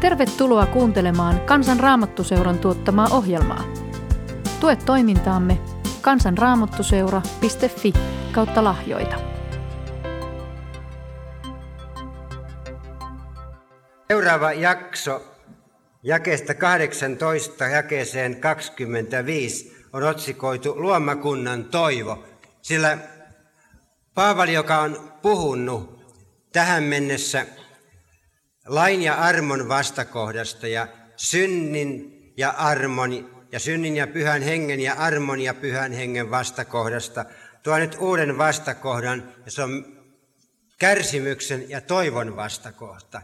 Tervetuloa kuuntelemaan Kansan Raamattuseuran tuottamaa ohjelmaa. Tue toimintaamme kansanraamattuseura.fi kautta lahjoita. Seuraava jakso jakeesta 18 jakeeseen 25 on otsikoitu Luomakunnan toivo, sillä Paavali, joka on puhunut tähän mennessä lain ja armon vastakohdasta ja synnin ja armon ja synnin ja pyhän hengen ja armon ja pyhän hengen vastakohdasta, tuo nyt uuden vastakohdan ja se on kärsimyksen ja toivon vastakohta.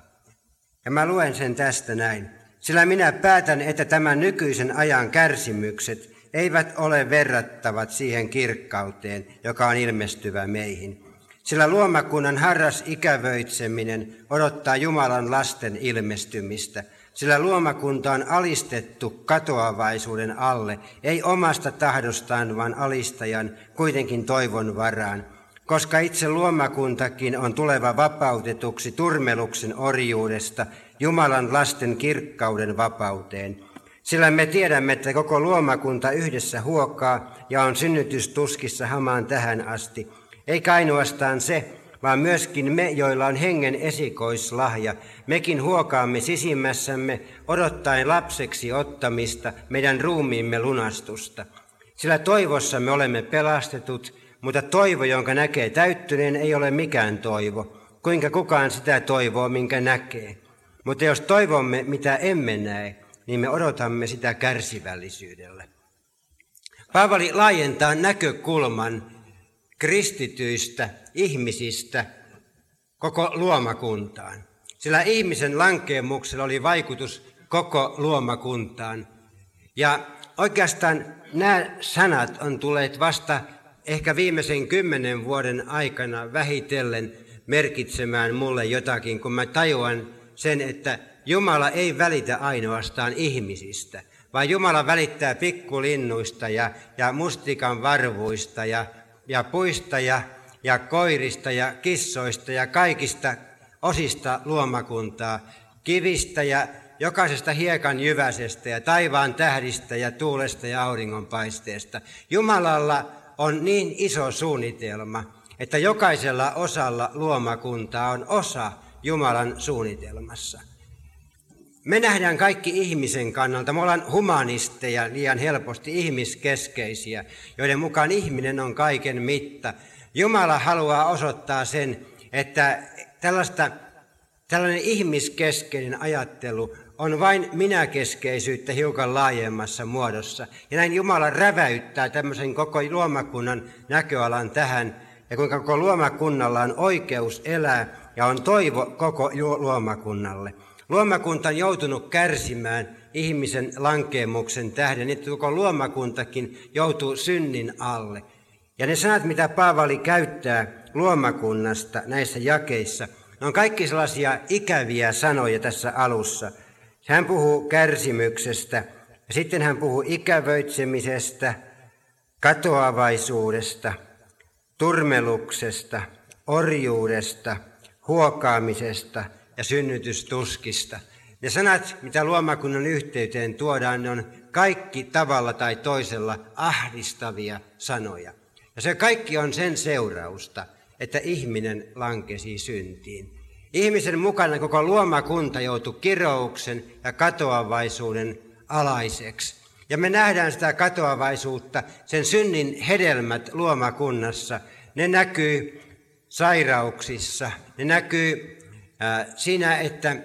Ja mä luen sen tästä näin. Sillä minä päätän, että tämän nykyisen ajan kärsimykset eivät ole verrattavat siihen kirkkauteen, joka on ilmestyvä meihin. Sillä luomakunnan harras ikävöitseminen odottaa Jumalan lasten ilmestymistä, sillä luomakunta on alistettu katoavaisuuden alle, ei omasta tahdostaan, vaan alistajan kuitenkin toivon varaan, koska itse luomakuntakin on tuleva vapautetuksi turmeluksen orjuudesta Jumalan lasten kirkkauden vapauteen. Sillä me tiedämme, että koko luomakunta yhdessä huokaa ja on synnytystuskissa hamaan tähän asti. Eikä ainoastaan se, vaan myöskin me, joilla on hengen esikoislahja, mekin huokaamme sisimmässämme odottaen lapseksi ottamista, meidän ruumiimme lunastusta. Sillä toivossa me olemme pelastetut, mutta toivo, jonka näkee täyttyneen, ei ole mikään toivo. Kuinka kukaan sitä toivoo, minkä näkee. Mutta jos toivomme, mitä emme näe, niin me odotamme sitä kärsivällisyydellä. Paavali laajentaa näkökulman kristityistä ihmisistä koko luomakuntaan. Sillä ihmisen lankeemuksella oli vaikutus koko luomakuntaan. Ja oikeastaan nämä sanat on tulleet vasta ehkä viimeisen kymmenen vuoden aikana vähitellen merkitsemään mulle jotakin, kun mä tajuan sen, että Jumala ei välitä ainoastaan ihmisistä, vaan Jumala välittää pikkulinnuista ja, ja mustikan varvuista ja, ja puista ja, ja koirista ja kissoista ja kaikista osista luomakuntaa, kivistä ja jokaisesta hiekan jyväsestä ja taivaan tähdistä ja tuulesta ja auringonpaisteesta. Jumalalla on niin iso suunnitelma, että jokaisella osalla luomakuntaa on osa Jumalan suunnitelmassa. Me nähdään kaikki ihmisen kannalta, me ollaan humanisteja liian helposti ihmiskeskeisiä, joiden mukaan ihminen on kaiken mitta. Jumala haluaa osoittaa sen, että tällaista, tällainen ihmiskeskeinen ajattelu on vain minäkeskeisyyttä hiukan laajemmassa muodossa. Ja näin Jumala räväyttää tämmöisen koko luomakunnan näköalan tähän, ja kuinka koko luomakunnalla on oikeus elää ja on toivo koko luomakunnalle. Luomakunta on joutunut kärsimään ihmisen lankeemuksen tähden, että koko luomakuntakin joutuu synnin alle. Ja ne sanat, mitä Paavali käyttää luomakunnasta näissä jakeissa, on kaikki sellaisia ikäviä sanoja tässä alussa. Hän puhuu kärsimyksestä, ja sitten hän puhuu ikävöitsemisestä, katoavaisuudesta, turmeluksesta, orjuudesta, huokaamisesta – ja synnytystuskista. Ne sanat, mitä luomakunnan yhteyteen tuodaan, ne on kaikki tavalla tai toisella ahdistavia sanoja. Ja se kaikki on sen seurausta, että ihminen lankesi syntiin. Ihmisen mukana koko luomakunta joutui kirouksen ja katoavaisuuden alaiseksi. Ja me nähdään sitä katoavaisuutta, sen synnin hedelmät luomakunnassa. Ne näkyy sairauksissa, ne näkyy siinä, että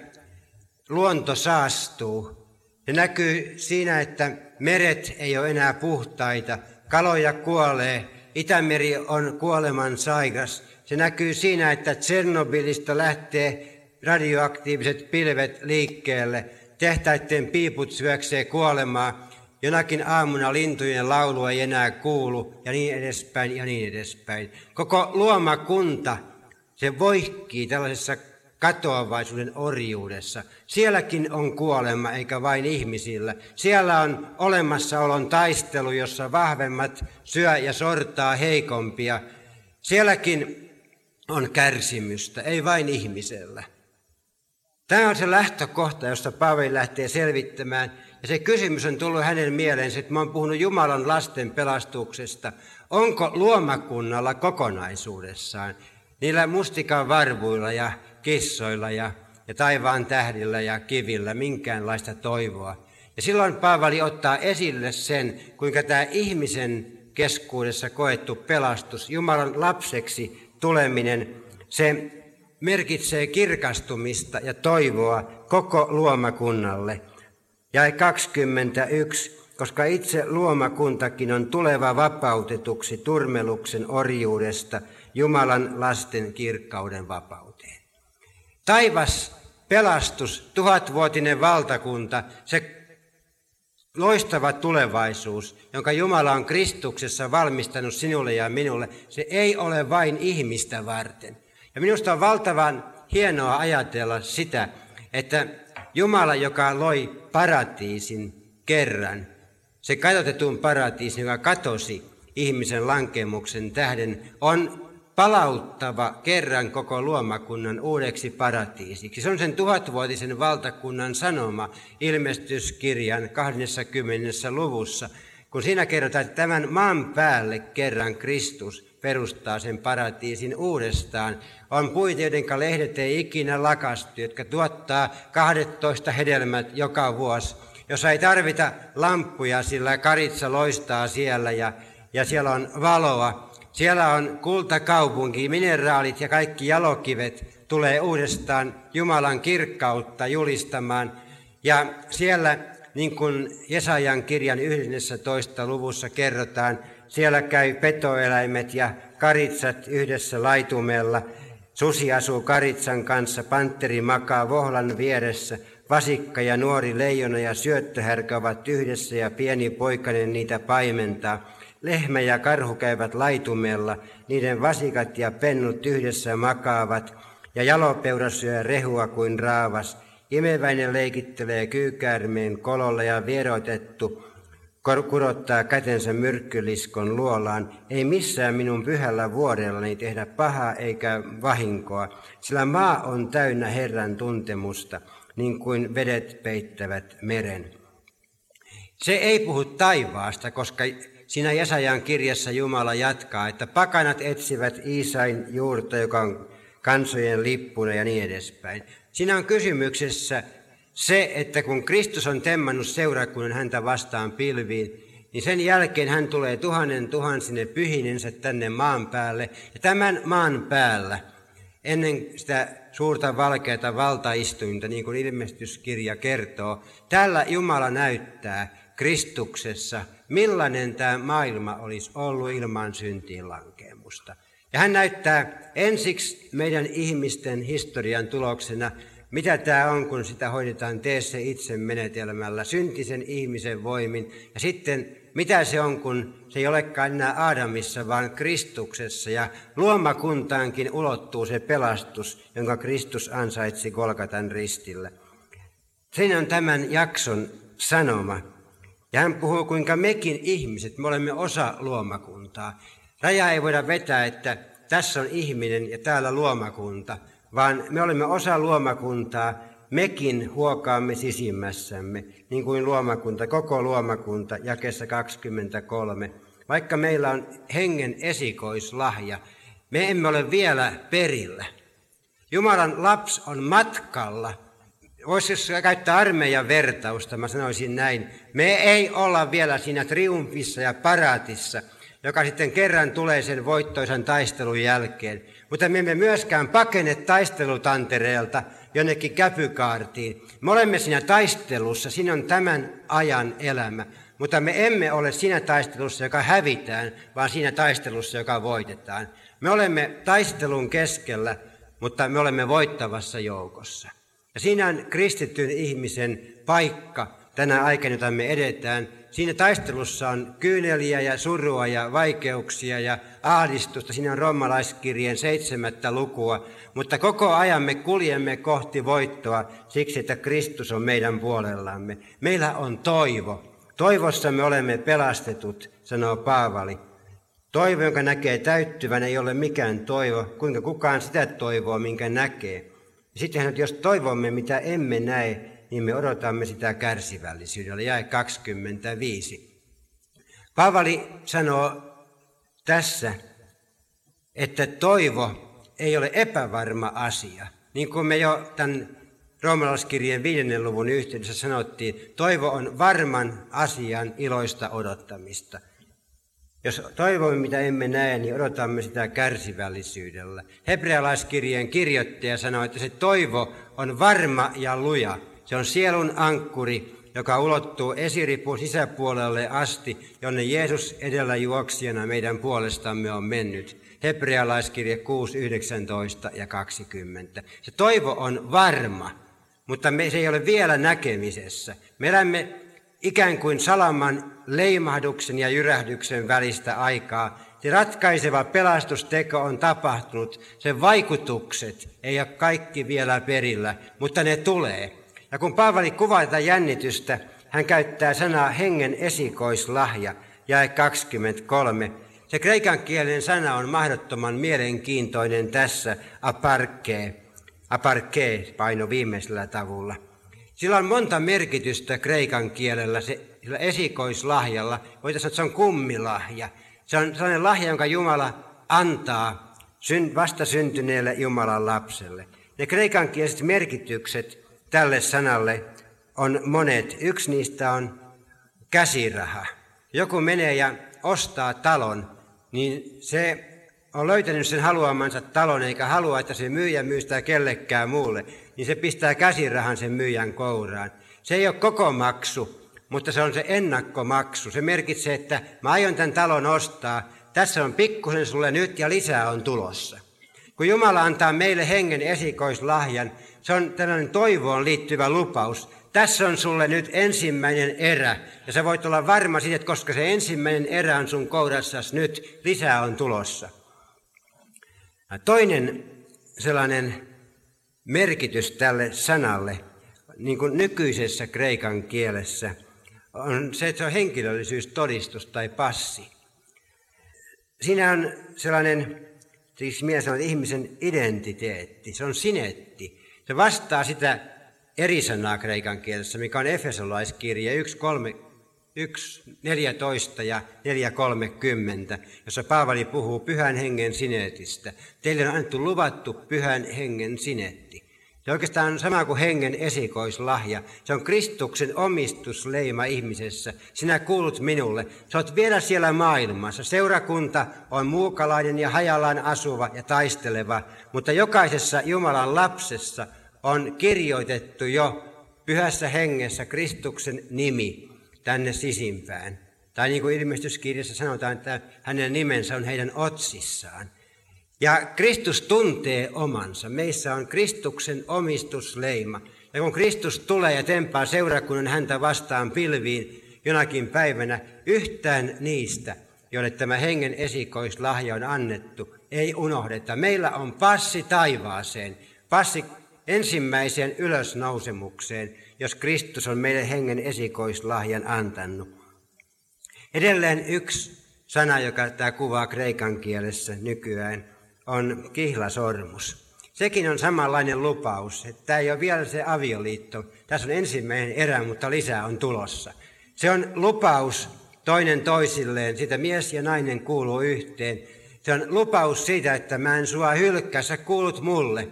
luonto saastuu. Se näkyy siinä, että meret ei ole enää puhtaita, kaloja kuolee, Itämeri on kuoleman sairas. Se näkyy siinä, että Tsernobylista lähtee radioaktiiviset pilvet liikkeelle, tehtaiden piiput syöksee kuolemaa, jonakin aamuna lintujen laulu ei enää kuulu ja niin edespäin ja niin edespäin. Koko luomakunta, se voihkii tällaisessa katoavaisuuden orjuudessa. Sielläkin on kuolema, eikä vain ihmisillä. Siellä on olemassaolon taistelu, jossa vahvemmat syö ja sortaa heikompia. Sielläkin on kärsimystä, ei vain ihmisellä. Tämä on se lähtökohta, josta Paavali lähtee selvittämään. Ja se kysymys on tullut hänen mieleensä, että mä oon puhunut Jumalan lasten pelastuksesta. Onko luomakunnalla kokonaisuudessaan, niillä mustikan varvuilla ja kissoilla ja, ja taivaan tähdillä ja kivillä minkäänlaista toivoa? Ja silloin Paavali ottaa esille sen, kuinka tämä ihmisen keskuudessa koettu pelastus, Jumalan lapseksi tuleminen, se merkitsee kirkastumista ja toivoa koko luomakunnalle. Ja 21, koska itse luomakuntakin on tuleva vapautetuksi turmeluksen orjuudesta Jumalan lasten kirkkauden vapauteen. Taivas, pelastus, tuhatvuotinen valtakunta, se loistava tulevaisuus, jonka Jumala on Kristuksessa valmistanut sinulle ja minulle, se ei ole vain ihmistä varten. Ja minusta on valtavan hienoa ajatella sitä, että Jumala, joka loi paratiisin kerran, se kadotetun paratiisin, joka katosi ihmisen lankemuksen tähden, on palauttava kerran koko luomakunnan uudeksi paratiisiksi. Se on sen tuhatvuotisen valtakunnan sanoma ilmestyskirjan 20. luvussa, kun siinä kerrotaan, että tämän maan päälle kerran Kristus perustaa sen paratiisin uudestaan. On puita, joiden lehdet ei ikinä lakastu, jotka tuottaa 12 hedelmät joka vuosi, jossa ei tarvita lampuja, sillä karitsa loistaa siellä ja, ja siellä on valoa, siellä on kultakaupunki, mineraalit ja kaikki jalokivet tulee uudestaan Jumalan kirkkautta julistamaan. Ja siellä, niin kuin Jesajan kirjan 11. luvussa kerrotaan, siellä käy petoeläimet ja karitsat yhdessä laitumella. Susi asuu karitsan kanssa, panteri makaa vohlan vieressä, vasikka ja nuori leijona ja syöttöhärkä ovat yhdessä ja pieni poikainen niitä paimentaa. Lehmä ja karhu käyvät laitumella, niiden vasikat ja pennut yhdessä makaavat, ja jalopeura syö rehua kuin raavas. Imeväinen leikittelee kyykäärmeen kololla ja vierotettu kurottaa kätensä myrkkyliskon luolaan. Ei missään minun pyhällä vuorellani tehdä pahaa eikä vahinkoa, sillä maa on täynnä Herran tuntemusta, niin kuin vedet peittävät meren. Se ei puhu taivaasta, koska Siinä Jesajan kirjassa Jumala jatkaa, että pakanat etsivät Iisain juurta, joka on kansojen lippuna ja niin edespäin. Siinä on kysymyksessä se, että kun Kristus on temmannut seurakunnan häntä vastaan pilviin, niin sen jälkeen hän tulee tuhannen tuhansine pyhinensä tänne maan päälle. Ja tämän maan päällä, ennen sitä suurta valkeata valtaistuinta, niin kuin ilmestyskirja kertoo, tällä Jumala näyttää Kristuksessa – millainen tämä maailma olisi ollut ilman syntiin lankemusta. Ja hän näyttää ensiksi meidän ihmisten historian tuloksena, mitä tämä on, kun sitä hoidetaan tee se itse menetelmällä, syntisen ihmisen voimin. Ja sitten mitä se on, kun se ei olekaan enää Aadamissa, vaan Kristuksessa. Ja luomakuntaankin ulottuu se pelastus, jonka Kristus ansaitsi Golgatan ristillä. Siinä on tämän jakson sanoma. Ja hän puhuu, kuinka mekin ihmiset, me olemme osa luomakuntaa. Raja ei voida vetää, että tässä on ihminen ja täällä luomakunta, vaan me olemme osa luomakuntaa, mekin huokaamme sisimmässämme, niin kuin luomakunta, koko luomakunta, jakessa 23. Vaikka meillä on hengen esikoislahja, me emme ole vielä perillä. Jumalan lapsi on matkalla Voisi käyttää armeijan vertausta, mä sanoisin näin. Me ei olla vielä siinä triumfissa ja paraatissa, joka sitten kerran tulee sen voittoisan taistelun jälkeen. Mutta me emme myöskään pakene taistelutantereelta jonnekin käpykaartiin. Me olemme siinä taistelussa, siinä on tämän ajan elämä. Mutta me emme ole siinä taistelussa, joka hävitään, vaan siinä taistelussa, joka voitetaan. Me olemme taistelun keskellä, mutta me olemme voittavassa joukossa. Ja siinä on kristityn ihmisen paikka tänä aikana, jota me edetään. Siinä taistelussa on kyyneliä ja surua ja vaikeuksia ja ahdistusta. Siinä on romalaiskirjeen seitsemättä lukua. Mutta koko ajan me kuljemme kohti voittoa siksi, että Kristus on meidän puolellamme. Meillä on toivo. Toivossa me olemme pelastetut, sanoo Paavali. Toivo, jonka näkee täyttyvän, ei ole mikään toivo. Kuinka kukaan sitä toivoa, minkä näkee. Sitten hän, jos toivomme mitä emme näe, niin me odotamme sitä kärsivällisyydellä. Jae 25. Paavali sanoo tässä, että toivo ei ole epävarma asia. Niin kuin me jo tämän roomalaiskirjeen viidennen luvun yhteydessä sanottiin, toivo on varman asian iloista odottamista. Jos toivomme, mitä emme näe, niin odotamme sitä kärsivällisyydellä. Hebrealaiskirjeen kirjoittaja sanoi, että se toivo on varma ja luja. Se on sielun ankkuri, joka ulottuu esiripun sisäpuolelle asti, jonne Jeesus edellä juoksijana meidän puolestamme on mennyt. Hebrealaiskirje 6, 19 ja 20. Se toivo on varma, mutta se ei ole vielä näkemisessä. Me elämme ikään kuin salaman leimahduksen ja jyrähdyksen välistä aikaa. Se ratkaiseva pelastusteko on tapahtunut. Sen vaikutukset ei ole kaikki vielä perillä, mutta ne tulee. Ja kun Paavali kuvaa tätä jännitystä, hän käyttää sanaa hengen esikoislahja, jae 23. Se kreikan kielen sana on mahdottoman mielenkiintoinen tässä aparkee, aparkee paino viimeisellä tavulla. Sillä on monta merkitystä kreikan kielellä, se, sillä esikoislahjalla. Voitaisiin sanoa, että se on kummilahja. Se on sellainen lahja, jonka Jumala antaa vastasyntyneelle Jumalan lapselle. Ne kreikan kieliset merkitykset tälle sanalle on monet. Yksi niistä on käsiraha. Joku menee ja ostaa talon, niin se on löytänyt sen haluamansa talon, eikä halua, että se myyjä myy sitä kellekään muulle, niin se pistää käsirahan sen myyjän kouraan. Se ei ole koko maksu, mutta se on se ennakkomaksu. Se merkitsee, että mä aion tämän talon ostaa, tässä on pikkusen sulle nyt ja lisää on tulossa. Kun Jumala antaa meille hengen esikoislahjan, se on tällainen toivoon liittyvä lupaus. Tässä on sulle nyt ensimmäinen erä, ja sä voit olla varma siitä, että koska se ensimmäinen erä on sun kourassasi nyt, lisää on tulossa. Toinen sellainen merkitys tälle sanalle, niin kuin nykyisessä kreikan kielessä, on se, että se on henkilöllisyystodistus tai passi. Siinä on sellainen, siis minä sanon, ihmisen identiteetti, se on sinetti. Se vastaa sitä eri sanaa kreikan kielessä, mikä on Efesolaiskirja 1, 3, 1, 14 ja 4, 30, jossa Paavali puhuu pyhän hengen sinetistä. Teille on annettu luvattu pyhän hengen sinetti. Se oikeastaan on sama kuin hengen esikoislahja. Se on Kristuksen omistusleima ihmisessä. Sinä kuulut minulle. Sä oot vielä siellä maailmassa. Seurakunta on muukalainen ja hajallaan asuva ja taisteleva, mutta jokaisessa Jumalan lapsessa on kirjoitettu jo pyhässä hengessä Kristuksen nimi tänne sisimpään. Tai niin kuin ilmestyskirjassa sanotaan, että hänen nimensä on heidän otsissaan. Ja Kristus tuntee omansa. Meissä on Kristuksen omistusleima. Ja kun Kristus tulee ja tempaa seurakunnan häntä vastaan pilviin jonakin päivänä, yhtään niistä, joille tämä hengen esikoislahja on annettu, ei unohdeta. Meillä on passi taivaaseen, passi ensimmäiseen ylösnousemukseen, jos Kristus on meille hengen esikoislahjan antanut. Edelleen yksi sana, joka tämä kuvaa kreikan kielessä nykyään, on kihlasormus. Sekin on samanlainen lupaus, että tämä ei ole vielä se avioliitto. Tässä on ensimmäinen erä, mutta lisää on tulossa. Se on lupaus toinen toisilleen, sitä mies ja nainen kuuluu yhteen. Se on lupaus siitä, että mä en sua hylkkää, sä kuulut mulle.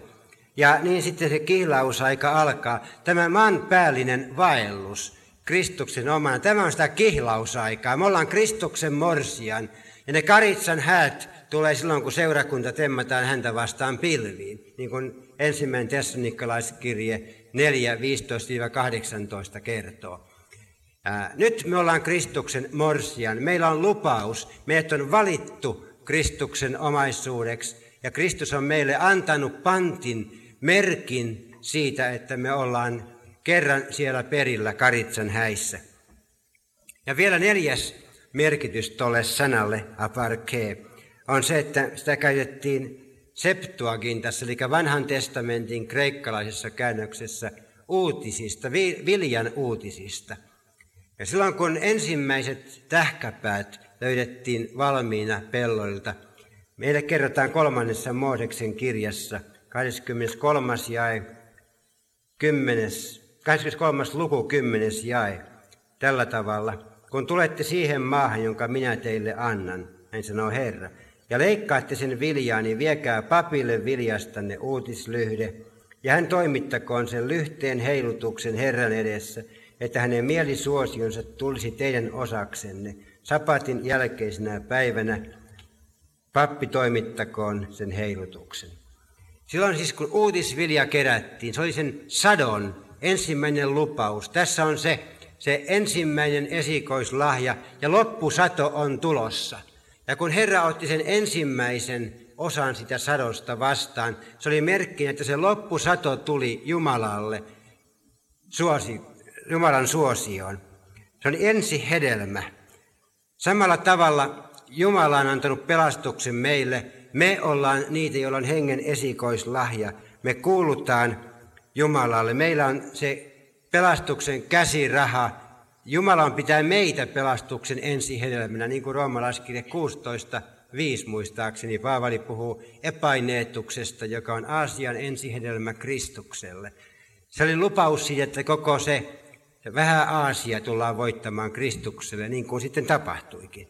Ja niin sitten se kihlausaika alkaa. Tämä maanpäällinen vaellus, Kristuksen omana, tämä on sitä kihlausaikaa. Me ollaan Kristuksen morsian. Ja ne karitsan häät tulee silloin, kun seurakunta temmataan häntä vastaan pilviin. Niin kuin ensimmäinen tessalonikalaiskirje 4, 15-18 kertoo. Ää, nyt me ollaan Kristuksen morsian. Meillä on lupaus. Meidät on valittu Kristuksen omaisuudeksi. Ja Kristus on meille antanut pantin merkin siitä, että me ollaan kerran siellä perillä Karitsan häissä. Ja vielä neljäs merkitys tuolle sanalle aparke on se, että sitä käytettiin Septuagintassa, eli vanhan testamentin kreikkalaisessa käännöksessä uutisista, viljan uutisista. Ja silloin kun ensimmäiset tähkäpäät löydettiin valmiina pelloilta, meille kerrotaan kolmannessa Mooseksen kirjassa – 23. jae 10, 23. luku 10 jae tällä tavalla. Kun tulette siihen maahan, jonka minä teille annan, näin sanoo Herra, ja leikkaatte sen viljaa, niin viekää papille viljastanne uutislyhde, ja hän toimittakoon sen lyhteen heilutuksen Herran edessä, että hänen mielisuosionsa tulisi teidän osaksenne. Sapatin jälkeisenä päivänä pappi toimittakoon sen heilutuksen. Silloin siis kun uutisvilja kerättiin, se oli sen sadon ensimmäinen lupaus. Tässä on se, se ensimmäinen esikoislahja ja loppusato on tulossa. Ja kun Herra otti sen ensimmäisen osan sitä sadosta vastaan, se oli merkki, että se loppusato tuli Jumalalle, suosi, Jumalan suosioon. Se on ensi hedelmä. Samalla tavalla Jumala on antanut pelastuksen meille. Me ollaan niitä, joilla on hengen esikoislahja. Me kuulutaan Jumalalle. Meillä on se pelastuksen käsiraha. Jumala on pitää meitä pelastuksen ensi hedelmänä, niin kuin roomalaiskirja 16, 5 muistaakseni. Paavali puhuu epaineetuksesta, joka on Aasian ensihedelmä Kristukselle. Se oli lupaus siitä, että koko se, vähän Aasia tullaan voittamaan Kristukselle, niin kuin sitten tapahtuikin.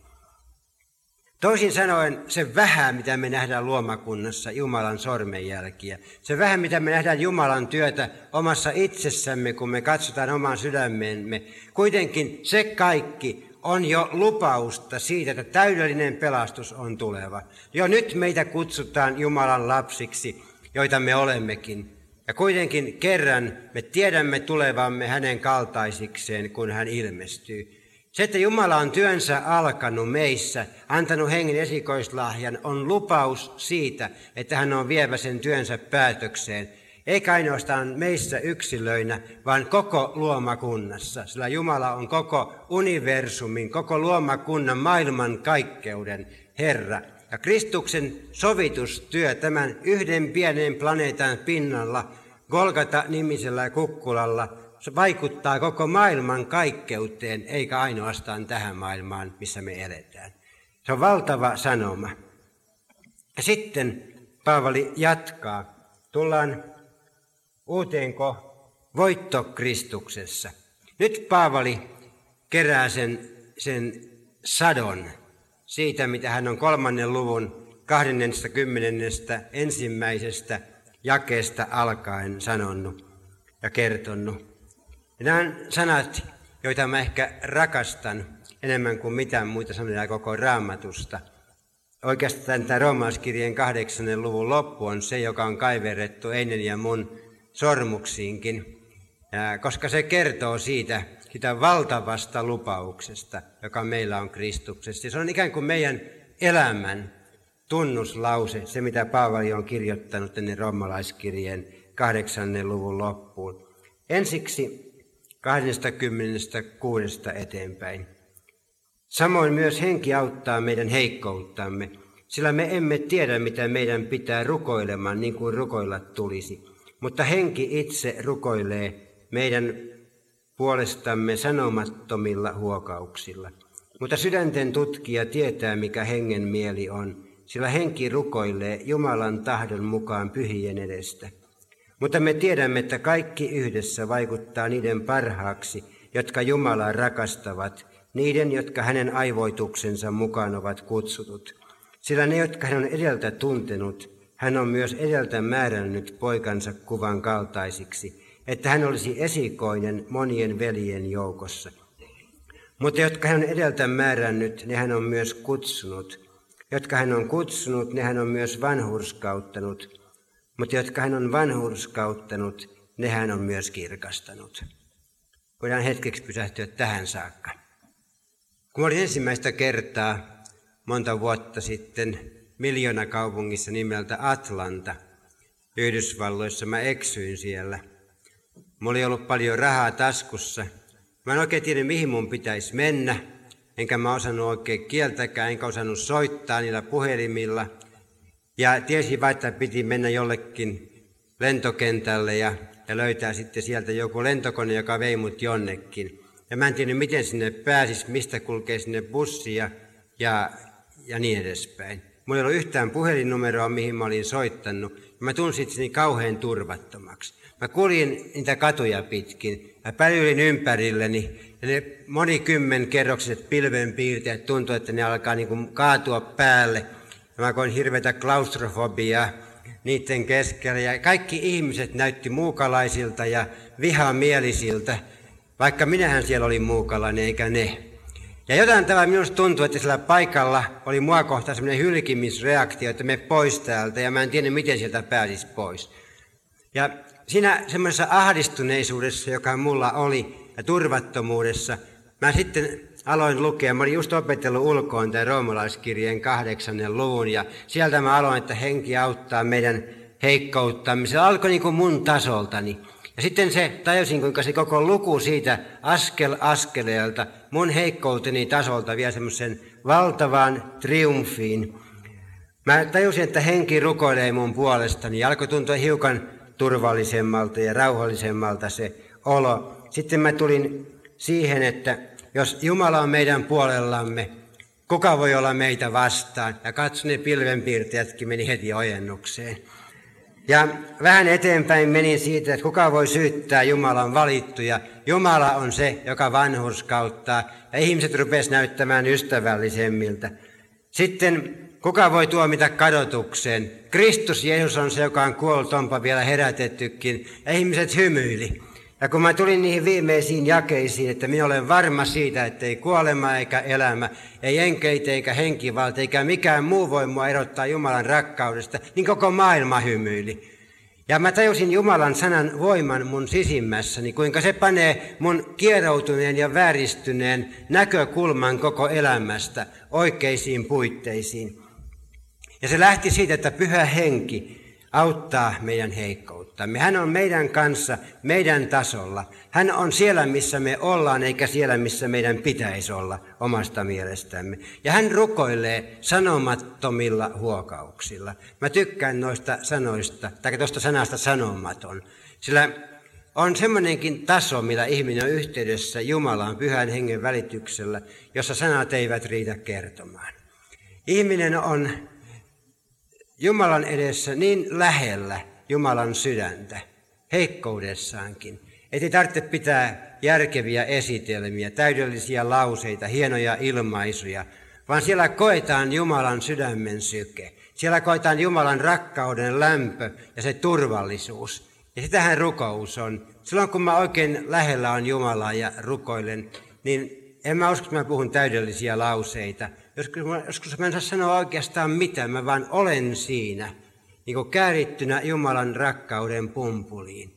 Toisin sanoen se vähän, mitä me nähdään luomakunnassa, Jumalan sormenjälkiä, se vähän, mitä me nähdään Jumalan työtä omassa itsessämme, kun me katsotaan omaan sydämemme, kuitenkin se kaikki on jo lupausta siitä, että täydellinen pelastus on tuleva. Jo nyt meitä kutsutaan Jumalan lapsiksi, joita me olemmekin. Ja kuitenkin kerran me tiedämme tulevamme hänen kaltaisikseen, kun hän ilmestyy. Se, että Jumala on työnsä alkanut meissä, antanut hengen esikoislahjan, on lupaus siitä, että hän on vievä sen työnsä päätökseen. Eikä ainoastaan meissä yksilöinä, vaan koko luomakunnassa, sillä Jumala on koko universumin, koko luomakunnan maailman kaikkeuden Herra. Ja Kristuksen sovitustyö tämän yhden pienen planeetan pinnalla, Golgata-nimisellä kukkulalla, se vaikuttaa koko maailman kaikkeuteen, eikä ainoastaan tähän maailmaan, missä me eletään. Se on valtava sanoma. Ja sitten Paavali jatkaa. Tullaan uuteenko voitto Kristuksessa. Nyt Paavali kerää sen, sen sadon siitä, mitä hän on kolmannen luvun 20. ensimmäisestä jakeesta alkaen sanonut ja kertonut. Ja nämä sanat, joita mä ehkä rakastan enemmän kuin mitään muita sanoja koko raamatusta. Oikeastaan tämä roomalaiskirjeen kahdeksannen luvun loppu on se, joka on kaiverrettu ennen ja mun sormuksiinkin, koska se kertoo siitä, sitä valtavasta lupauksesta, joka meillä on Kristuksessa. Se on ikään kuin meidän elämän tunnuslause, se mitä Paavali on kirjoittanut ennen roomalaiskirjeen kahdeksannen luvun loppuun. Ensiksi 26 eteenpäin. Samoin myös henki auttaa meidän heikkouttamme, sillä me emme tiedä, mitä meidän pitää rukoilemaan niin kuin rukoilla tulisi. Mutta henki itse rukoilee meidän puolestamme sanomattomilla huokauksilla. Mutta sydänten tutkija tietää, mikä hengen mieli on, sillä henki rukoilee Jumalan tahdon mukaan pyhien edestä. Mutta me tiedämme, että kaikki yhdessä vaikuttaa niiden parhaaksi, jotka Jumalaa rakastavat, niiden, jotka hänen aivoituksensa mukaan ovat kutsutut. Sillä ne, jotka hän on edeltä tuntenut, hän on myös edeltä määrännyt poikansa kuvan kaltaisiksi, että hän olisi esikoinen monien veljen joukossa. Mutta jotka hän on edeltä määrännyt, ne hän on myös kutsunut. Jotka hän on kutsunut, ne hän on myös vanhurskauttanut. Mutta jotka hän on vanhurskauttanut, ne hän on myös kirkastanut. Voidaan hetkeksi pysähtyä tähän saakka. Kun olin ensimmäistä kertaa monta vuotta sitten miljoona kaupungissa nimeltä Atlanta, Yhdysvalloissa, mä eksyin siellä. Mulla oli ollut paljon rahaa taskussa. Mä en oikein tiedä, mihin mun pitäisi mennä. Enkä mä osannut oikein kieltäkään, enkä osannut soittaa niillä puhelimilla – ja tiesi että piti mennä jollekin lentokentälle ja, ja löytää sitten sieltä joku lentokone, joka vei mut jonnekin. Ja mä en tiedä, miten sinne pääsis, mistä kulkee sinne bussi ja, ja, ja niin edespäin. Mulla ei ollut yhtään puhelinnumeroa, mihin mä olin soittanut. Mä tunsin itseni kauhean turvattomaksi. Mä kuljin niitä katuja pitkin ja pälyilin ympärilleni. Ja ne monikymmenkerroksiset pilvenpiirteet tuntui, että ne alkaa niin kuin kaatua päälle. Ja mä koin hirveätä klaustrofobiaa niiden keskellä. Ja kaikki ihmiset näytti muukalaisilta ja vihamielisiltä, vaikka minähän siellä olin muukalainen eikä ne. Ja jotain tavalla minusta tuntuu, että sillä paikalla oli mua kohtaan semmoinen hylkimisreaktio, että me pois täältä ja mä en tiedä, miten sieltä pääsisi pois. Ja siinä semmoisessa ahdistuneisuudessa, joka mulla oli, ja turvattomuudessa, mä sitten aloin lukea. Mä olin just opetellut ulkoon tämän roomalaiskirjeen kahdeksannen luvun, ja sieltä mä aloin, että henki auttaa meidän heikkouttamme. Se alkoi niin kuin mun tasoltani. Ja sitten se tajusin, kuinka se koko luku siitä askel askeleelta mun heikkouteni tasolta vie semmoisen valtavaan triumfiin. Mä tajusin, että henki rukoilee mun puolestani ja alkoi tuntua hiukan turvallisemmalta ja rauhallisemmalta se olo. Sitten mä tulin siihen, että jos Jumala on meidän puolellamme, kuka voi olla meitä vastaan? Ja katso, ne pilvenpiirteetkin meni heti ojennukseen. Ja vähän eteenpäin menin siitä, että kuka voi syyttää Jumalan valittuja. Jumala on se, joka vanhurskauttaa. Ja ihmiset rupes näyttämään ystävällisemmiltä. Sitten kuka voi tuomita kadotukseen? Kristus Jeesus on se, joka on kuollut, onpa vielä herätettykin. Ja ihmiset hymyili. Ja kun mä tulin niihin viimeisiin jakeisiin, että minä olen varma siitä, että ei kuolema eikä elämä, ei enkeitä eikä henkivalta eikä mikään muu voi mua erottaa Jumalan rakkaudesta, niin koko maailma hymyili. Ja mä tajusin Jumalan sanan voiman mun sisimmässäni, kuinka se panee mun kieroutuneen ja vääristyneen näkökulman koko elämästä oikeisiin puitteisiin. Ja se lähti siitä, että pyhä henki auttaa meidän heikkouttamme. Hän on meidän kanssa, meidän tasolla. Hän on siellä, missä me ollaan, eikä siellä, missä meidän pitäisi olla omasta mielestämme. Ja hän rukoilee sanomattomilla huokauksilla. Mä tykkään noista sanoista, tai tuosta sanasta sanomaton. Sillä on semmoinenkin taso, millä ihminen on yhteydessä Jumalaan pyhän hengen välityksellä, jossa sanat eivät riitä kertomaan. Ihminen on Jumalan edessä niin lähellä Jumalan sydäntä, heikkoudessaankin, ei tarvitse pitää järkeviä esitelmiä, täydellisiä lauseita, hienoja ilmaisuja, vaan siellä koetaan Jumalan sydämen syke. Siellä koetaan Jumalan rakkauden lämpö ja se turvallisuus. Ja sitähän rukous on. Silloin kun mä oikein lähellä on Jumalaa ja rukoilen, niin en mä usko, että mä puhun täydellisiä lauseita, Joskus, joskus mä en saa sanoa oikeastaan mitään, mä vaan olen siinä, niin kuin käärittynä Jumalan rakkauden pumpuliin.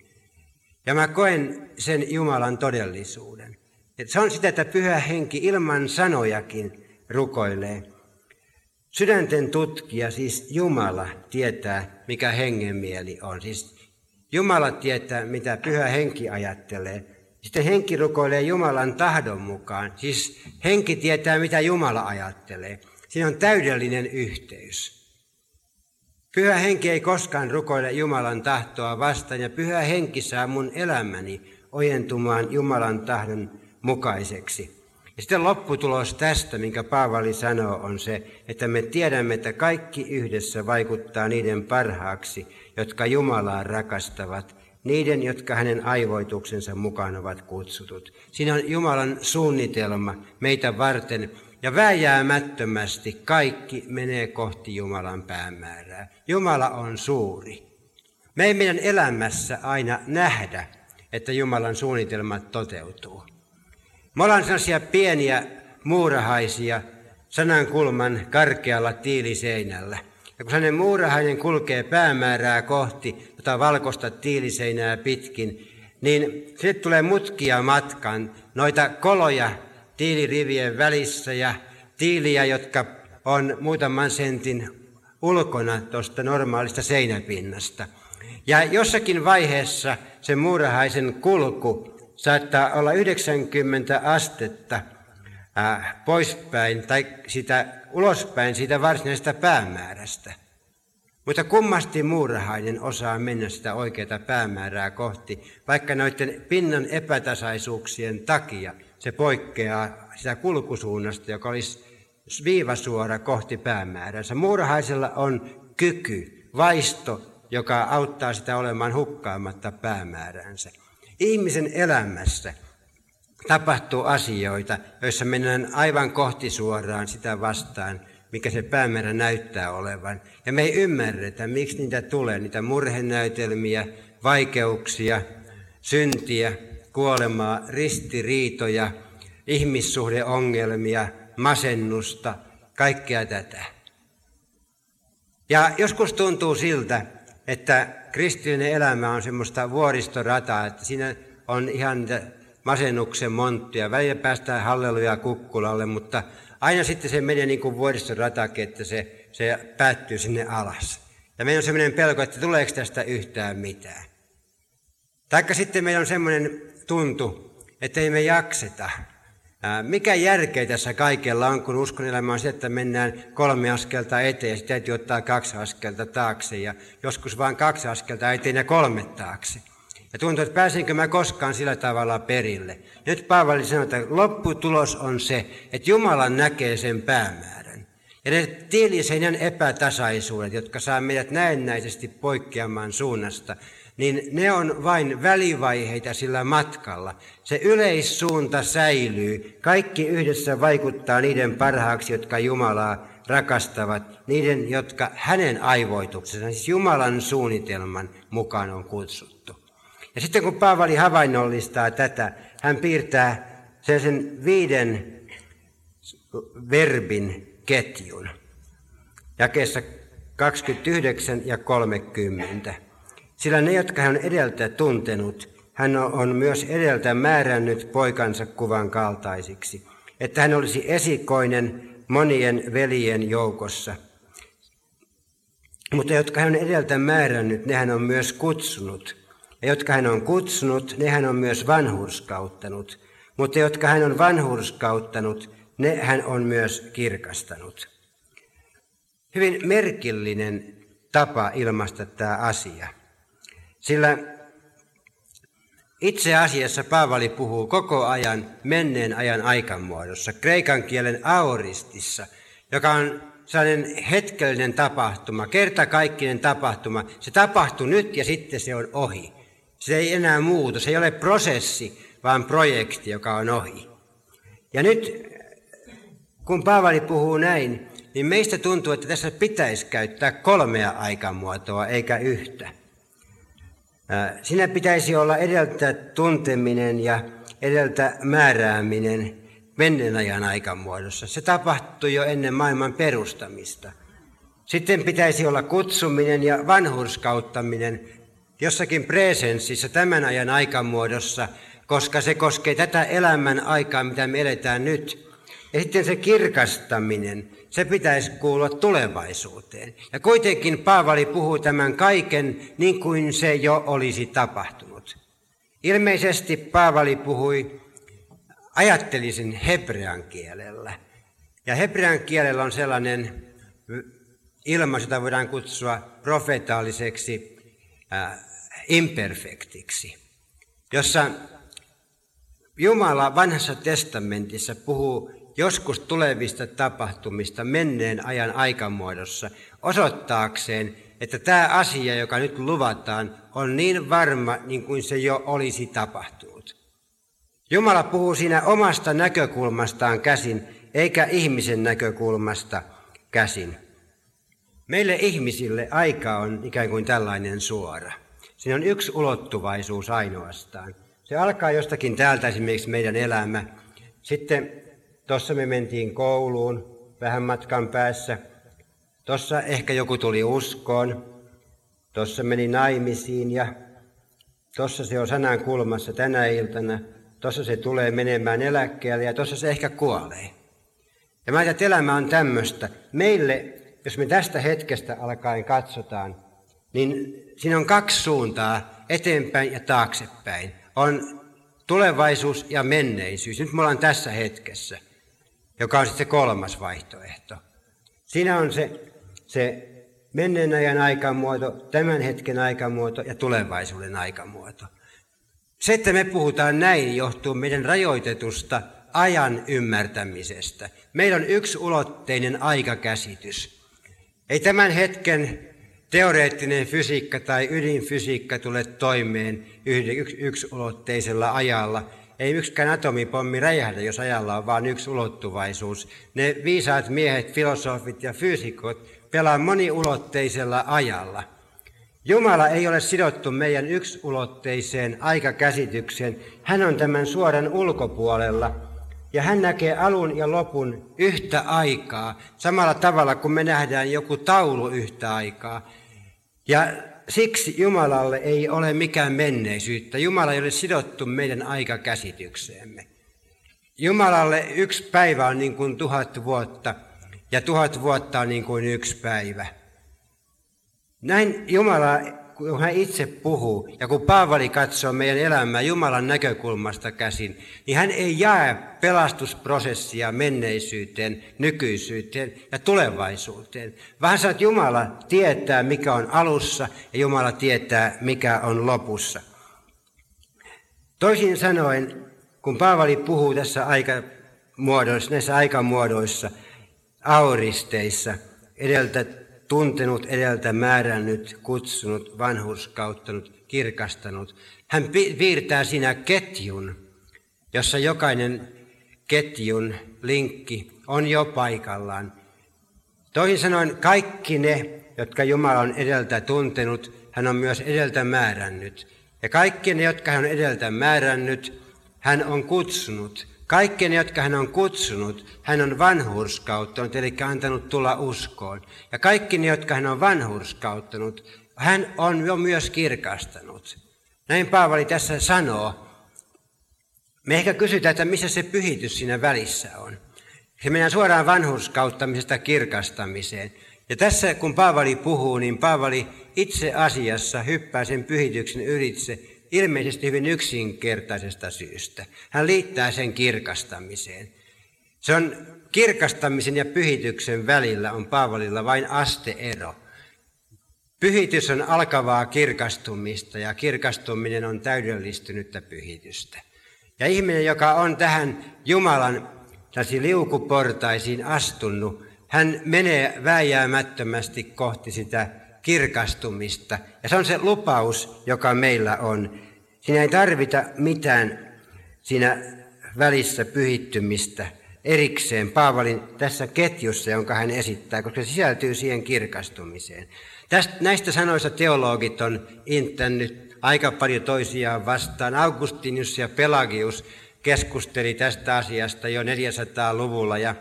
Ja mä koen sen Jumalan todellisuuden. Et se on sitä, että pyhä henki ilman sanojakin rukoilee. Sydänten tutkija, siis Jumala, tietää, mikä hengenmieli on. Siis Jumala tietää, mitä pyhä henki ajattelee. Sitten henki rukoilee Jumalan tahdon mukaan. Siis henki tietää, mitä Jumala ajattelee. Siinä on täydellinen yhteys. Pyhä henki ei koskaan rukoile Jumalan tahtoa vastaan ja pyhä henki saa mun elämäni ojentumaan Jumalan tahdon mukaiseksi. Ja sitten lopputulos tästä, minkä Paavali sanoo, on se, että me tiedämme, että kaikki yhdessä vaikuttaa niiden parhaaksi, jotka Jumalaa rakastavat niiden, jotka hänen aivoituksensa mukaan ovat kutsutut. Siinä on Jumalan suunnitelma meitä varten, ja vääjäämättömästi kaikki menee kohti Jumalan päämäärää. Jumala on suuri. Me ei meidän elämässä aina nähdä, että Jumalan suunnitelmat toteutuu. Me ollaan sellaisia pieniä muurahaisia sanankulman karkealla tiiliseinällä – ja kun hänen muurahainen kulkee päämäärää kohti, jota valkoista tiiliseinää pitkin, niin sille tulee mutkia matkan, noita koloja tiilirivien välissä ja tiiliä, jotka on muutaman sentin ulkona tuosta normaalista seinäpinnasta. Ja jossakin vaiheessa se muurahaisen kulku saattaa olla 90 astetta äh, poispäin tai sitä ulospäin siitä varsinaisesta päämäärästä. Mutta kummasti muurahainen osaa mennä sitä oikeaa päämäärää kohti, vaikka noiden pinnan epätasaisuuksien takia se poikkeaa sitä kulkusuunnasta, joka olisi viivasuora kohti päämääränsä. Muurahaisella on kyky, vaisto, joka auttaa sitä olemaan hukkaamatta päämääränsä. Ihmisen elämässä tapahtuu asioita, joissa mennään aivan kohti suoraan sitä vastaan, mikä se päämäärä näyttää olevan. Ja me ei ymmärretä, miksi niitä tulee, niitä murhenäytelmiä, vaikeuksia, syntiä, kuolemaa, ristiriitoja, ihmissuhdeongelmia, masennusta, kaikkea tätä. Ja joskus tuntuu siltä, että kristillinen elämä on semmoista vuoristorataa, että siinä on ihan masennuksen monttuja. Välillä päästään halleluja kukkulalle, mutta aina sitten se menee niin kuin vuoristoratake, että se, se päättyy sinne alas. Ja meillä on semmoinen pelko, että tuleeko tästä yhtään mitään. Taikka sitten meillä on semmoinen tuntu, että ei me jakseta. Mikä järkeä tässä kaikella on, kun uskon elämä on se, että mennään kolme askelta eteen ja sitten täytyy ottaa kaksi askelta taakse ja joskus vain kaksi askelta eteen ja kolme taakse. Ja tuntuu, että pääsenkö mä koskaan sillä tavalla perille. Nyt Paavali sanoo, että lopputulos on se, että Jumala näkee sen päämäärän. Ja ne tiilisen epätasaisuudet, jotka saa meidät näennäisesti poikkeamaan suunnasta, niin ne on vain välivaiheita sillä matkalla. Se yleissuunta säilyy. Kaikki yhdessä vaikuttaa niiden parhaaksi, jotka Jumalaa rakastavat, niiden, jotka hänen aivoituksensa, siis Jumalan suunnitelman mukaan on kutsuttu. Ja sitten kun Paavali havainnollistaa tätä, hän piirtää sen, sen viiden verbin ketjun. Jakeessa 29 ja 30. Sillä ne, jotka hän on edeltä tuntenut, hän on myös edeltä määrännyt poikansa kuvan kaltaisiksi, että hän olisi esikoinen monien veljen joukossa. Mutta jotka hän on edeltä määrännyt, ne hän on myös kutsunut. Ja jotka hän on kutsunut, ne hän on myös vanhurskauttanut. Mutta jotka hän on vanhurskauttanut, ne hän on myös kirkastanut. Hyvin merkillinen tapa ilmaista tämä asia. Sillä itse asiassa Paavali puhuu koko ajan menneen ajan aikamuodossa, kreikan kielen aoristissa, joka on sellainen hetkellinen tapahtuma, kertakaikkinen tapahtuma. Se tapahtuu nyt ja sitten se on ohi. Se ei enää muutu, se ei ole prosessi, vaan projekti, joka on ohi. Ja nyt, kun Paavali puhuu näin, niin meistä tuntuu, että tässä pitäisi käyttää kolmea aikamuotoa eikä yhtä. Siinä pitäisi olla edeltä tunteminen ja edeltä määrääminen menneen ajan aikamuodossa. Se tapahtui jo ennen maailman perustamista. Sitten pitäisi olla kutsuminen ja vanhurskauttaminen jossakin presenssissä tämän ajan aikamuodossa, koska se koskee tätä elämän aikaa, mitä me eletään nyt. Ja sitten se kirkastaminen, se pitäisi kuulua tulevaisuuteen. Ja kuitenkin Paavali puhuu tämän kaiken niin kuin se jo olisi tapahtunut. Ilmeisesti Paavali puhui, ajattelisin hebrean kielellä. Ja hebrean kielellä on sellainen ilmaisu, jota voidaan kutsua profetaaliseksi äh, imperfektiksi, jossa Jumala vanhassa testamentissa puhuu joskus tulevista tapahtumista menneen ajan aikamuodossa osoittaakseen, että tämä asia, joka nyt luvataan, on niin varma niin kuin se jo olisi tapahtunut. Jumala puhuu siinä omasta näkökulmastaan käsin, eikä ihmisen näkökulmasta käsin. Meille ihmisille aika on ikään kuin tällainen suora. Siinä on yksi ulottuvaisuus ainoastaan. Se alkaa jostakin täältä esimerkiksi meidän elämä. Sitten Tuossa me mentiin kouluun vähän matkan päässä. Tuossa ehkä joku tuli uskoon. Tuossa meni naimisiin ja tuossa se on sanan kulmassa tänä iltana. Tuossa se tulee menemään eläkkeelle ja tuossa se ehkä kuolee. Ja mä ajattelin, että elämä on tämmöistä. Meille, jos me tästä hetkestä alkaen katsotaan, niin siinä on kaksi suuntaa, eteenpäin ja taaksepäin. On tulevaisuus ja menneisyys. Nyt me ollaan tässä hetkessä joka on sitten se kolmas vaihtoehto. Siinä on se, se menneen ajan aikamuoto, tämän hetken aikamuoto ja tulevaisuuden aikamuoto. Se, että me puhutaan näin, johtuu meidän rajoitetusta ajan ymmärtämisestä. Meillä on yksi ulotteinen aikakäsitys. Ei tämän hetken teoreettinen fysiikka tai ydinfysiikka tule toimeen yksulotteisella ajalla. Ei yksikään atomipommi räjähdä, jos ajalla on vain yksi ulottuvaisuus. Ne viisaat miehet, filosofit ja fyysikot pelaa moniulotteisella ajalla. Jumala ei ole sidottu meidän yksulotteiseen aikakäsitykseen. Hän on tämän suoran ulkopuolella. Ja hän näkee alun ja lopun yhtä aikaa, samalla tavalla kuin me nähdään joku taulu yhtä aikaa. Ja siksi Jumalalle ei ole mikään menneisyyttä. Jumala ei ole sidottu meidän aikakäsitykseemme. Jumalalle yksi päivä on niin kuin tuhat vuotta – ja tuhat vuotta on niin kuin yksi päivä. Näin Jumala, kun hän itse puhuu, ja kun Paavali katsoo meidän elämää Jumalan näkökulmasta käsin, niin hän ei jää pelastusprosessia menneisyyteen, nykyisyyteen ja tulevaisuuteen. Vaan sanoo, että Jumala tietää, mikä on alussa, ja Jumala tietää, mikä on lopussa. Toisin sanoen, kun Paavali puhuu tässä aikamuodoissa, näissä aikamuodoissa, auristeissa, edeltä tuntenut, edeltä määrännyt, kutsunut, vanhurskauttanut, kirkastanut. Hän piirtää siinä ketjun, jossa jokainen ketjun linkki on jo paikallaan. Toisin sanoen kaikki ne, jotka Jumala on edeltä tuntenut, hän on myös edeltä määrännyt. Ja kaikki ne, jotka hän on edeltä määrännyt, hän on kutsunut. Kaikki ne, jotka hän on kutsunut, hän on vanhurskauttanut, eli antanut tulla uskoon. Ja kaikki ne, jotka hän on vanhurskauttanut, hän on jo myös kirkastanut. Näin Paavali tässä sanoo. Me ehkä kysytään, että missä se pyhitys siinä välissä on. Se mennään suoraan vanhurskauttamisesta kirkastamiseen. Ja tässä kun Paavali puhuu, niin Paavali itse asiassa hyppää sen pyhityksen ylitse ilmeisesti hyvin yksinkertaisesta syystä. Hän liittää sen kirkastamiseen. Se on kirkastamisen ja pyhityksen välillä on Paavalilla vain asteero. Pyhitys on alkavaa kirkastumista ja kirkastuminen on täydellistynyttä pyhitystä. Ja ihminen, joka on tähän Jumalan liukuportaisiin astunut, hän menee vääjäämättömästi kohti sitä kirkastumista. Ja se on se lupaus, joka meillä on. Siinä ei tarvita mitään siinä välissä pyhittymistä erikseen Paavalin tässä ketjussa, jonka hän esittää, koska se sisältyy siihen kirkastumiseen. Tästä, näistä sanoista teologit on inttänyt aika paljon toisiaan vastaan. Augustinus ja Pelagius keskusteli tästä asiasta jo 400-luvulla ja,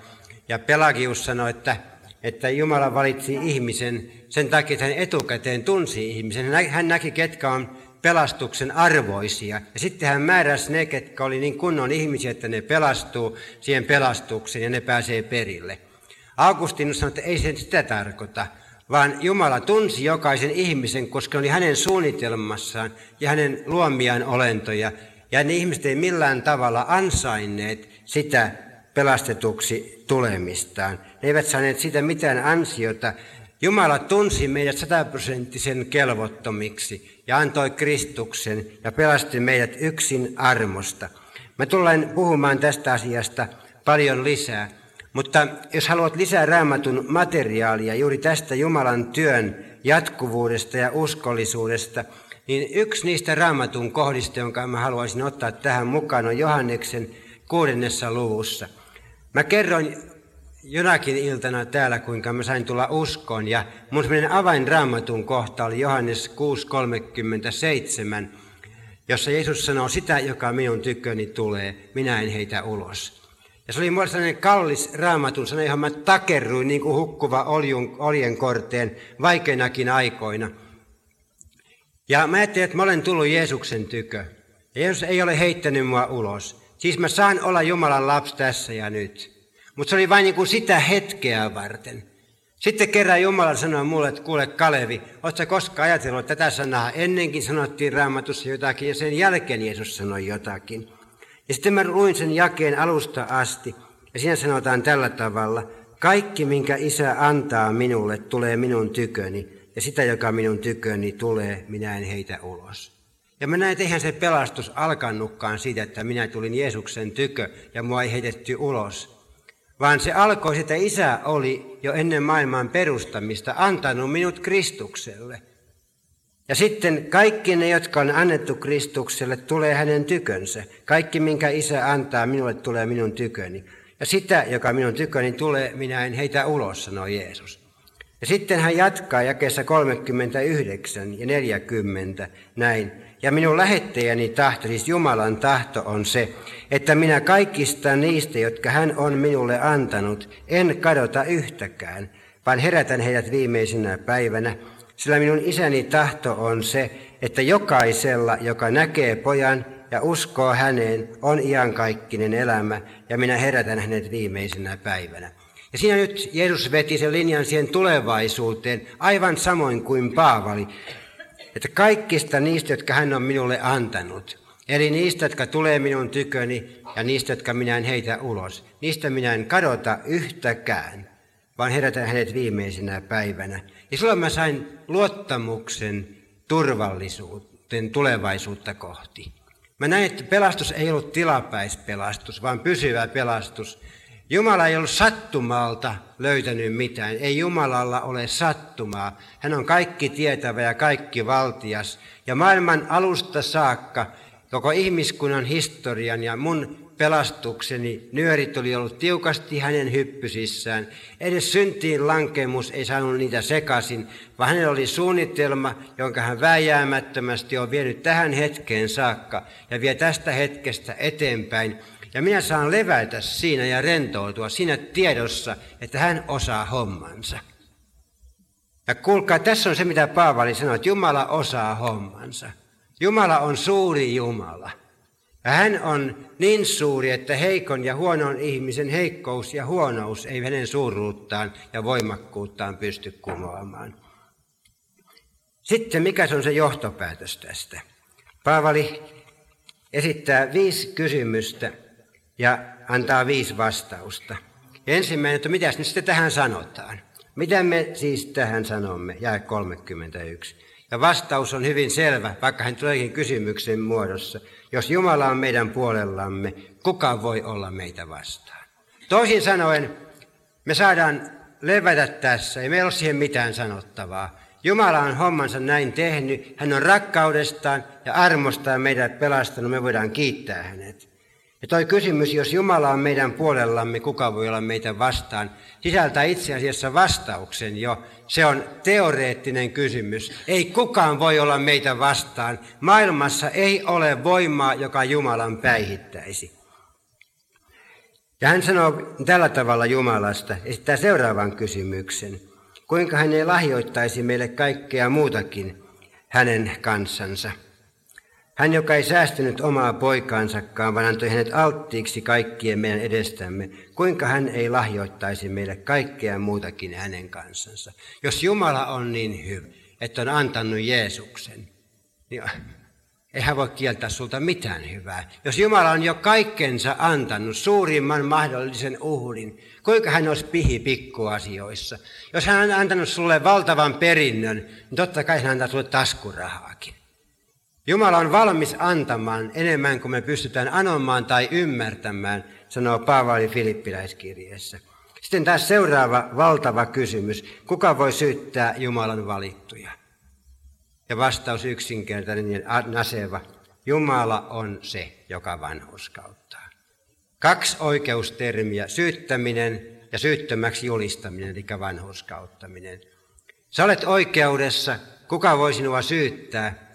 ja Pelagius sanoi, että että Jumala valitsi ihmisen sen takia, että hän etukäteen tunsi ihmisen. Hän näki, ketkä on pelastuksen arvoisia. Ja sitten hän määräsi ne, ketkä oli niin kunnon ihmisiä, että ne pelastuu siihen pelastukseen ja ne pääsee perille. Augustinus sanoi, että ei se sitä tarkoita, vaan Jumala tunsi jokaisen ihmisen, koska oli hänen suunnitelmassaan ja hänen luomiaan olentoja. Ja ne ihmiset ei millään tavalla ansainneet sitä pelastetuksi tulemistaan. Ne eivät saaneet siitä mitään ansiota. Jumala tunsi meidät sataprosenttisen kelvottomiksi ja antoi Kristuksen ja pelasti meidät yksin armosta. Mä tulen puhumaan tästä asiasta paljon lisää, mutta jos haluat lisää raamatun materiaalia juuri tästä Jumalan työn jatkuvuudesta ja uskollisuudesta, niin yksi niistä raamatun kohdista, jonka mä haluaisin ottaa tähän mukaan, on Johanneksen kuudennessa luvussa – Mä kerroin jonakin iltana täällä, kuinka mä sain tulla uskoon, ja mun semmoinen avainraamatun kohta oli Johannes 6.37, jossa Jeesus sanoo, sitä, joka minun tykköni tulee, minä en heitä ulos. Ja se oli mulle sellainen kallis raamatun sana, johon mä takerruin niin kuin hukkuva oljun, oljen korteen vaikeinakin aikoina. Ja mä ajattelin, että mä olen tullut Jeesuksen tykö. Ja Jeesus ei ole heittänyt mua ulos. Siis mä saan olla Jumalan lapsi tässä ja nyt. Mutta se oli vain niin sitä hetkeä varten. Sitten kerran Jumala sanoi mulle, että kuule Kalevi, ootko koskaan ajatellut tätä sanaa? Ennenkin sanottiin raamatussa jotakin ja sen jälkeen Jeesus sanoi jotakin. Ja sitten mä luin sen jakeen alusta asti ja siinä sanotaan tällä tavalla. Kaikki, minkä isä antaa minulle, tulee minun tyköni ja sitä, joka minun tyköni tulee, minä en heitä ulos. Ja mä näin, että eihän se pelastus alkanutkaan siitä, että minä tulin Jeesuksen tykö ja mua ei heitetty ulos. Vaan se alkoi että isä oli jo ennen maailman perustamista antanut minut Kristukselle. Ja sitten kaikki ne, jotka on annettu Kristukselle, tulee hänen tykönsä. Kaikki, minkä isä antaa minulle, tulee minun tyköni. Ja sitä, joka minun tyköni tulee, minä en heitä ulos, sanoi Jeesus. Ja sitten hän jatkaa jakeessa 39 ja 40 näin. Ja minun lähettäjäni tahto, siis Jumalan tahto on se, että minä kaikista niistä, jotka hän on minulle antanut, en kadota yhtäkään, vaan herätän heidät viimeisenä päivänä. Sillä minun isäni tahto on se, että jokaisella, joka näkee pojan ja uskoo häneen, on iankaikkinen elämä, ja minä herätän hänet viimeisenä päivänä. Ja siinä nyt Jeesus veti sen linjan siihen tulevaisuuteen, aivan samoin kuin Paavali, että kaikista niistä, jotka hän on minulle antanut, eli niistä, jotka tulee minun tyköni ja niistä, jotka minä en heitä ulos, niistä minä en kadota yhtäkään, vaan herätän hänet viimeisenä päivänä. Ja silloin mä sain luottamuksen turvallisuuteen tulevaisuutta kohti. Mä näin, että pelastus ei ollut tilapäispelastus, vaan pysyvä pelastus. Jumala ei ollut sattumalta löytänyt mitään. Ei Jumalalla ole sattumaa. Hän on kaikki tietävä ja kaikki valtias. Ja maailman alusta saakka koko ihmiskunnan historian ja mun pelastukseni nyörit oli ollut tiukasti hänen hyppysissään. Edes syntiin lankemus ei saanut niitä sekaisin, vaan hänellä oli suunnitelma, jonka hän vääjäämättömästi on vienyt tähän hetkeen saakka ja vie tästä hetkestä eteenpäin. Ja minä saan levätä siinä ja rentoutua siinä tiedossa, että hän osaa hommansa. Ja kuulkaa, tässä on se, mitä Paavali sanoi, että Jumala osaa hommansa. Jumala on suuri Jumala. Ja hän on niin suuri, että heikon ja huonon ihmisen heikkous ja huonous ei hänen suuruuttaan ja voimakkuuttaan pysty kumoamaan. Sitten mikä on se johtopäätös tästä? Paavali esittää viisi kysymystä ja antaa viisi vastausta. Ensimmäinen, että mitä nyt sitten tähän sanotaan? Mitä me siis tähän sanomme? Jää 31. Ja vastaus on hyvin selvä, vaikka hän tuleekin kysymyksen muodossa. Jos Jumala on meidän puolellamme, kuka voi olla meitä vastaan? Toisin sanoen, me saadaan levätä tässä, ei meillä ole siihen mitään sanottavaa. Jumala on hommansa näin tehnyt, hän on rakkaudestaan ja armostaan meidät pelastanut, me voidaan kiittää hänet. Ja toi kysymys, jos Jumala on meidän puolellamme, kuka voi olla meitä vastaan, sisältää itse asiassa vastauksen jo. Se on teoreettinen kysymys. Ei kukaan voi olla meitä vastaan. Maailmassa ei ole voimaa, joka Jumalan päihittäisi. Ja hän sanoo tällä tavalla Jumalasta, esittää seuraavan kysymyksen. Kuinka hän ei lahjoittaisi meille kaikkea muutakin hänen kansansa? Hän, joka ei säästynyt omaa poikaansakaan, vaan antoi hänet alttiiksi kaikkien meidän edestämme, kuinka hän ei lahjoittaisi meille kaikkea muutakin hänen kansansa. Jos Jumala on niin hyvä, että on antanut Jeesuksen, niin ei hän voi kieltää sulta mitään hyvää. Jos Jumala on jo kaikkensa antanut, suurimman mahdollisen uhrin, kuinka hän olisi pihi pikkuasioissa? Jos hän on antanut sulle valtavan perinnön, niin totta kai hän antaa sulle taskurahaakin. Jumala on valmis antamaan enemmän kuin me pystytään anomaan tai ymmärtämään, sanoo Paavali Filippiläiskirjeessä. Sitten taas seuraava valtava kysymys. Kuka voi syyttää Jumalan valittuja? Ja vastaus yksinkertainen ja naseva. Jumala on se, joka vanhuskauttaa. Kaksi oikeustermiä, syyttäminen ja syyttömäksi julistaminen, eli vanhuskauttaminen. Sä olet oikeudessa, kuka voi sinua syyttää?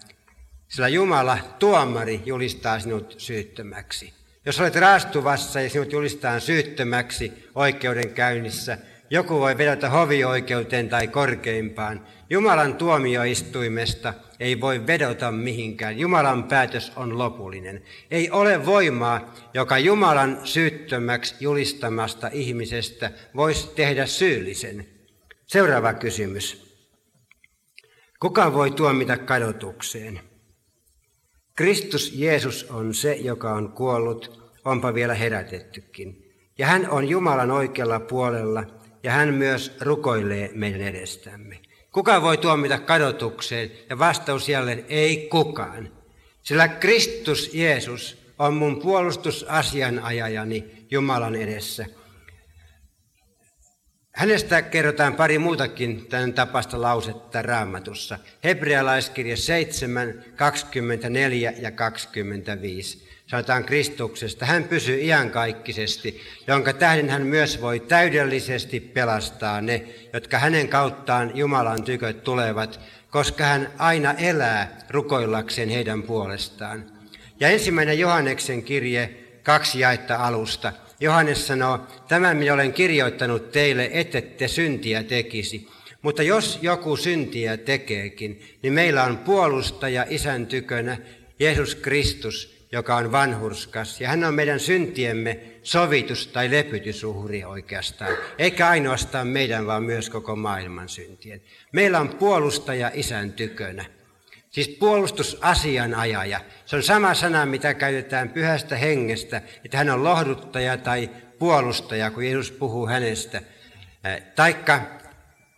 Sillä Jumala, tuomari, julistaa sinut syyttömäksi. Jos olet raastuvassa ja sinut julistaa syyttömäksi oikeudenkäynnissä, joku voi vedota hovioikeuteen tai korkeimpaan. Jumalan tuomioistuimesta ei voi vedota mihinkään. Jumalan päätös on lopullinen. Ei ole voimaa, joka Jumalan syyttömäksi julistamasta ihmisestä voisi tehdä syyllisen. Seuraava kysymys. Kuka voi tuomita kadotukseen? Kristus Jeesus on se, joka on kuollut, onpa vielä herätettykin. Ja hän on Jumalan oikealla puolella, ja hän myös rukoilee meidän edestämme. Kuka voi tuomita kadotukseen? Ja vastaus jälleen, ei kukaan. Sillä Kristus Jeesus on mun puolustusasianajajani Jumalan edessä. Hänestä kerrotaan pari muutakin tämän tapasta lausetta raamatussa. Hebrealaiskirja 7, 24 ja 25. Sanotaan Kristuksesta. Hän pysyy iankaikkisesti, jonka tähden hän myös voi täydellisesti pelastaa ne, jotka hänen kauttaan Jumalan tyköt tulevat, koska hän aina elää rukoillakseen heidän puolestaan. Ja ensimmäinen Johanneksen kirje, kaksi jaetta alusta. Johannes sanoo, tämän minä olen kirjoittanut teille, ettette syntiä tekisi. Mutta jos joku syntiä tekeekin, niin meillä on puolustaja isän tykönä, Jeesus Kristus, joka on vanhurskas. Ja hän on meidän syntiemme sovitus- tai lepytysuhri oikeastaan. Eikä ainoastaan meidän, vaan myös koko maailman syntien. Meillä on puolustaja isän tykönä. Siis puolustusasianajaja. Se on sama sana, mitä käytetään pyhästä hengestä, että hän on lohduttaja tai puolustaja, kun Jeesus puhuu hänestä. Taikka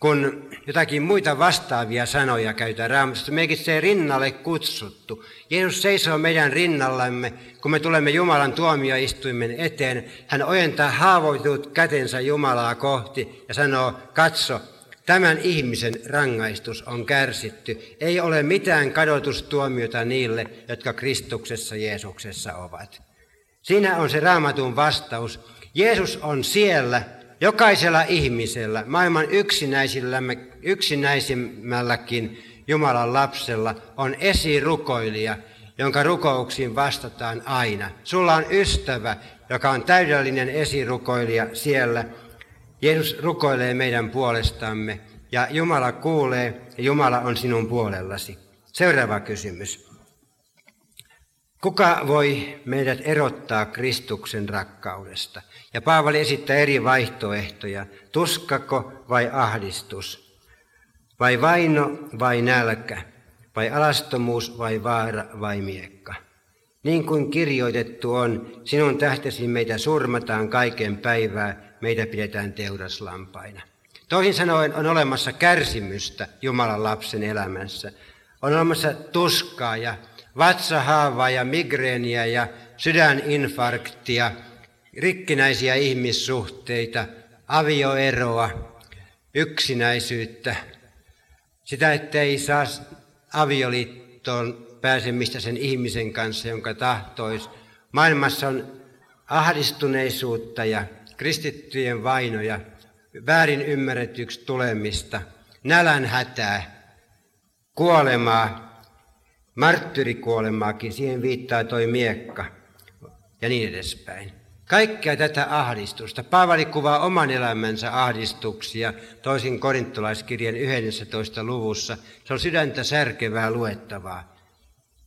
kun jotakin muita vastaavia sanoja käytetään raamatusta, merkitsee rinnalle kutsuttu. Jeesus seisoo meidän rinnallamme, kun me tulemme Jumalan tuomioistuimen eteen. Hän ojentaa haavoitut kätensä Jumalaa kohti ja sanoo, katso, Tämän ihmisen rangaistus on kärsitty. Ei ole mitään kadotustuomiota niille, jotka Kristuksessa Jeesuksessa ovat. Siinä on se raamatun vastaus. Jeesus on siellä jokaisella ihmisellä, maailman yksinäisimmälläkin Jumalan lapsella on esirukoilija, jonka rukouksiin vastataan aina. Sulla on ystävä, joka on täydellinen esirukoilija siellä, Jeesus rukoilee meidän puolestamme ja Jumala kuulee ja Jumala on sinun puolellasi. Seuraava kysymys. Kuka voi meidät erottaa Kristuksen rakkaudesta? Ja Paavali esittää eri vaihtoehtoja. Tuskako vai ahdistus? Vai vaino vai nälkä? Vai alastomuus vai vaara vai miekka? Niin kuin kirjoitettu on, sinun tähtesi meitä surmataan kaiken päivää, meitä pidetään teuraslampaina. Toisin sanoen on olemassa kärsimystä Jumalan lapsen elämässä. On olemassa tuskaa ja vatsahaavaa ja migreeniä ja sydäninfarktia, rikkinäisiä ihmissuhteita, avioeroa, yksinäisyyttä, sitä, ettei saa avioliittoon pääsemistä sen ihmisen kanssa, jonka tahtois. Maailmassa on ahdistuneisuutta ja kristittyjen vainoja, väärin ymmärretyksi tulemista, nälän hätää, kuolemaa, marttyrikuolemaakin, siihen viittaa toi miekka ja niin edespäin. Kaikkea tätä ahdistusta. Paavali kuvaa oman elämänsä ahdistuksia toisin korintolaiskirjan 11. luvussa. Se on sydäntä särkevää luettavaa.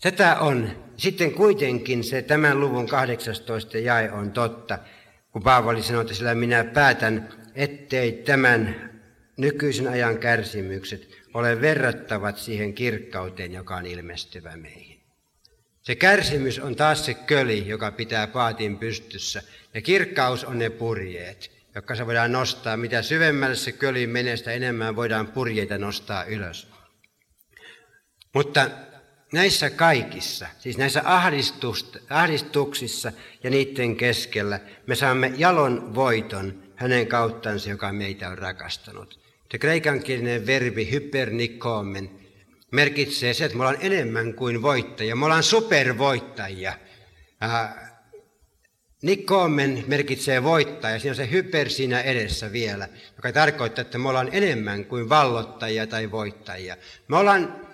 Tätä on. Sitten kuitenkin se tämän luvun 18 jae on totta kun Paavali sanoi, että sillä minä päätän, ettei tämän nykyisen ajan kärsimykset ole verrattavat siihen kirkkauteen, joka on ilmestyvä meihin. Se kärsimys on taas se köli, joka pitää paatin pystyssä, ja kirkkaus on ne purjeet, jotka se voidaan nostaa. Mitä syvemmälle se köli menee, sitä enemmän voidaan purjeita nostaa ylös. Mutta näissä kaikissa, siis näissä ahdistuksissa ja niiden keskellä, me saamme jalon voiton hänen kauttansa, joka meitä on rakastanut. Se kreikankielinen verbi hypernikomen merkitsee se, että me ollaan enemmän kuin voittajia. Me ollaan supervoittajia. Nikomen merkitsee voittaja, siinä on se hyper siinä edessä vielä, joka tarkoittaa, että me ollaan enemmän kuin vallottajia tai voittajia. Me ollaan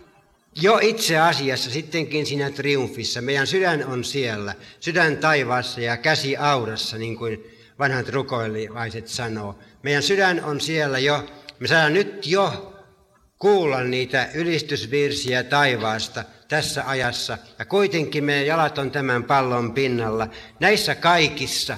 jo itse asiassa sittenkin siinä triumfissa, meidän sydän on siellä, sydän taivaassa ja käsi aurassa, niin kuin vanhat rukoilivaiset sanoo. Meidän sydän on siellä jo, me saadaan nyt jo kuulla niitä ylistysvirsiä taivaasta tässä ajassa. Ja kuitenkin meidän jalat on tämän pallon pinnalla. Näissä kaikissa,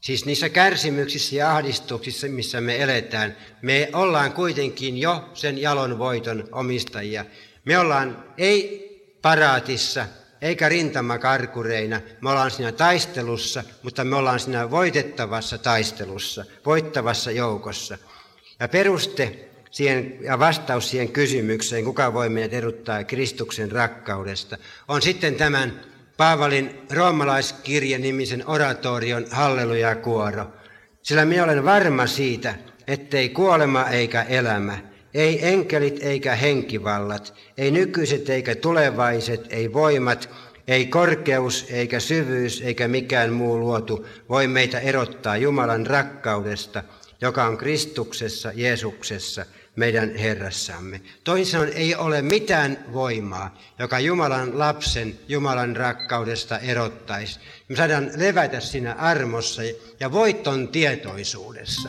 siis niissä kärsimyksissä ja ahdistuksissa, missä me eletään, me ollaan kuitenkin jo sen jalon voiton omistajia. Me ollaan ei paraatissa eikä rintamakarkureina. Me ollaan siinä taistelussa, mutta me ollaan siinä voitettavassa taistelussa, voittavassa joukossa. Ja peruste siihen, ja vastaus siihen kysymykseen, kuka voi meidät erottaa Kristuksen rakkaudesta, on sitten tämän Paavalin roomalaiskirje nimisen oratorion halleluja-kuoro. Sillä minä olen varma siitä, ettei kuolema eikä elämä, ei enkelit eikä henkivallat, ei nykyiset eikä tulevaiset, ei voimat, ei korkeus eikä syvyys eikä mikään muu luotu voi meitä erottaa Jumalan rakkaudesta, joka on Kristuksessa, Jeesuksessa, meidän Herrassamme. Toisin sanoen ei ole mitään voimaa, joka Jumalan lapsen, Jumalan rakkaudesta erottaisi. Me saadaan levätä siinä armossa ja voiton tietoisuudessa.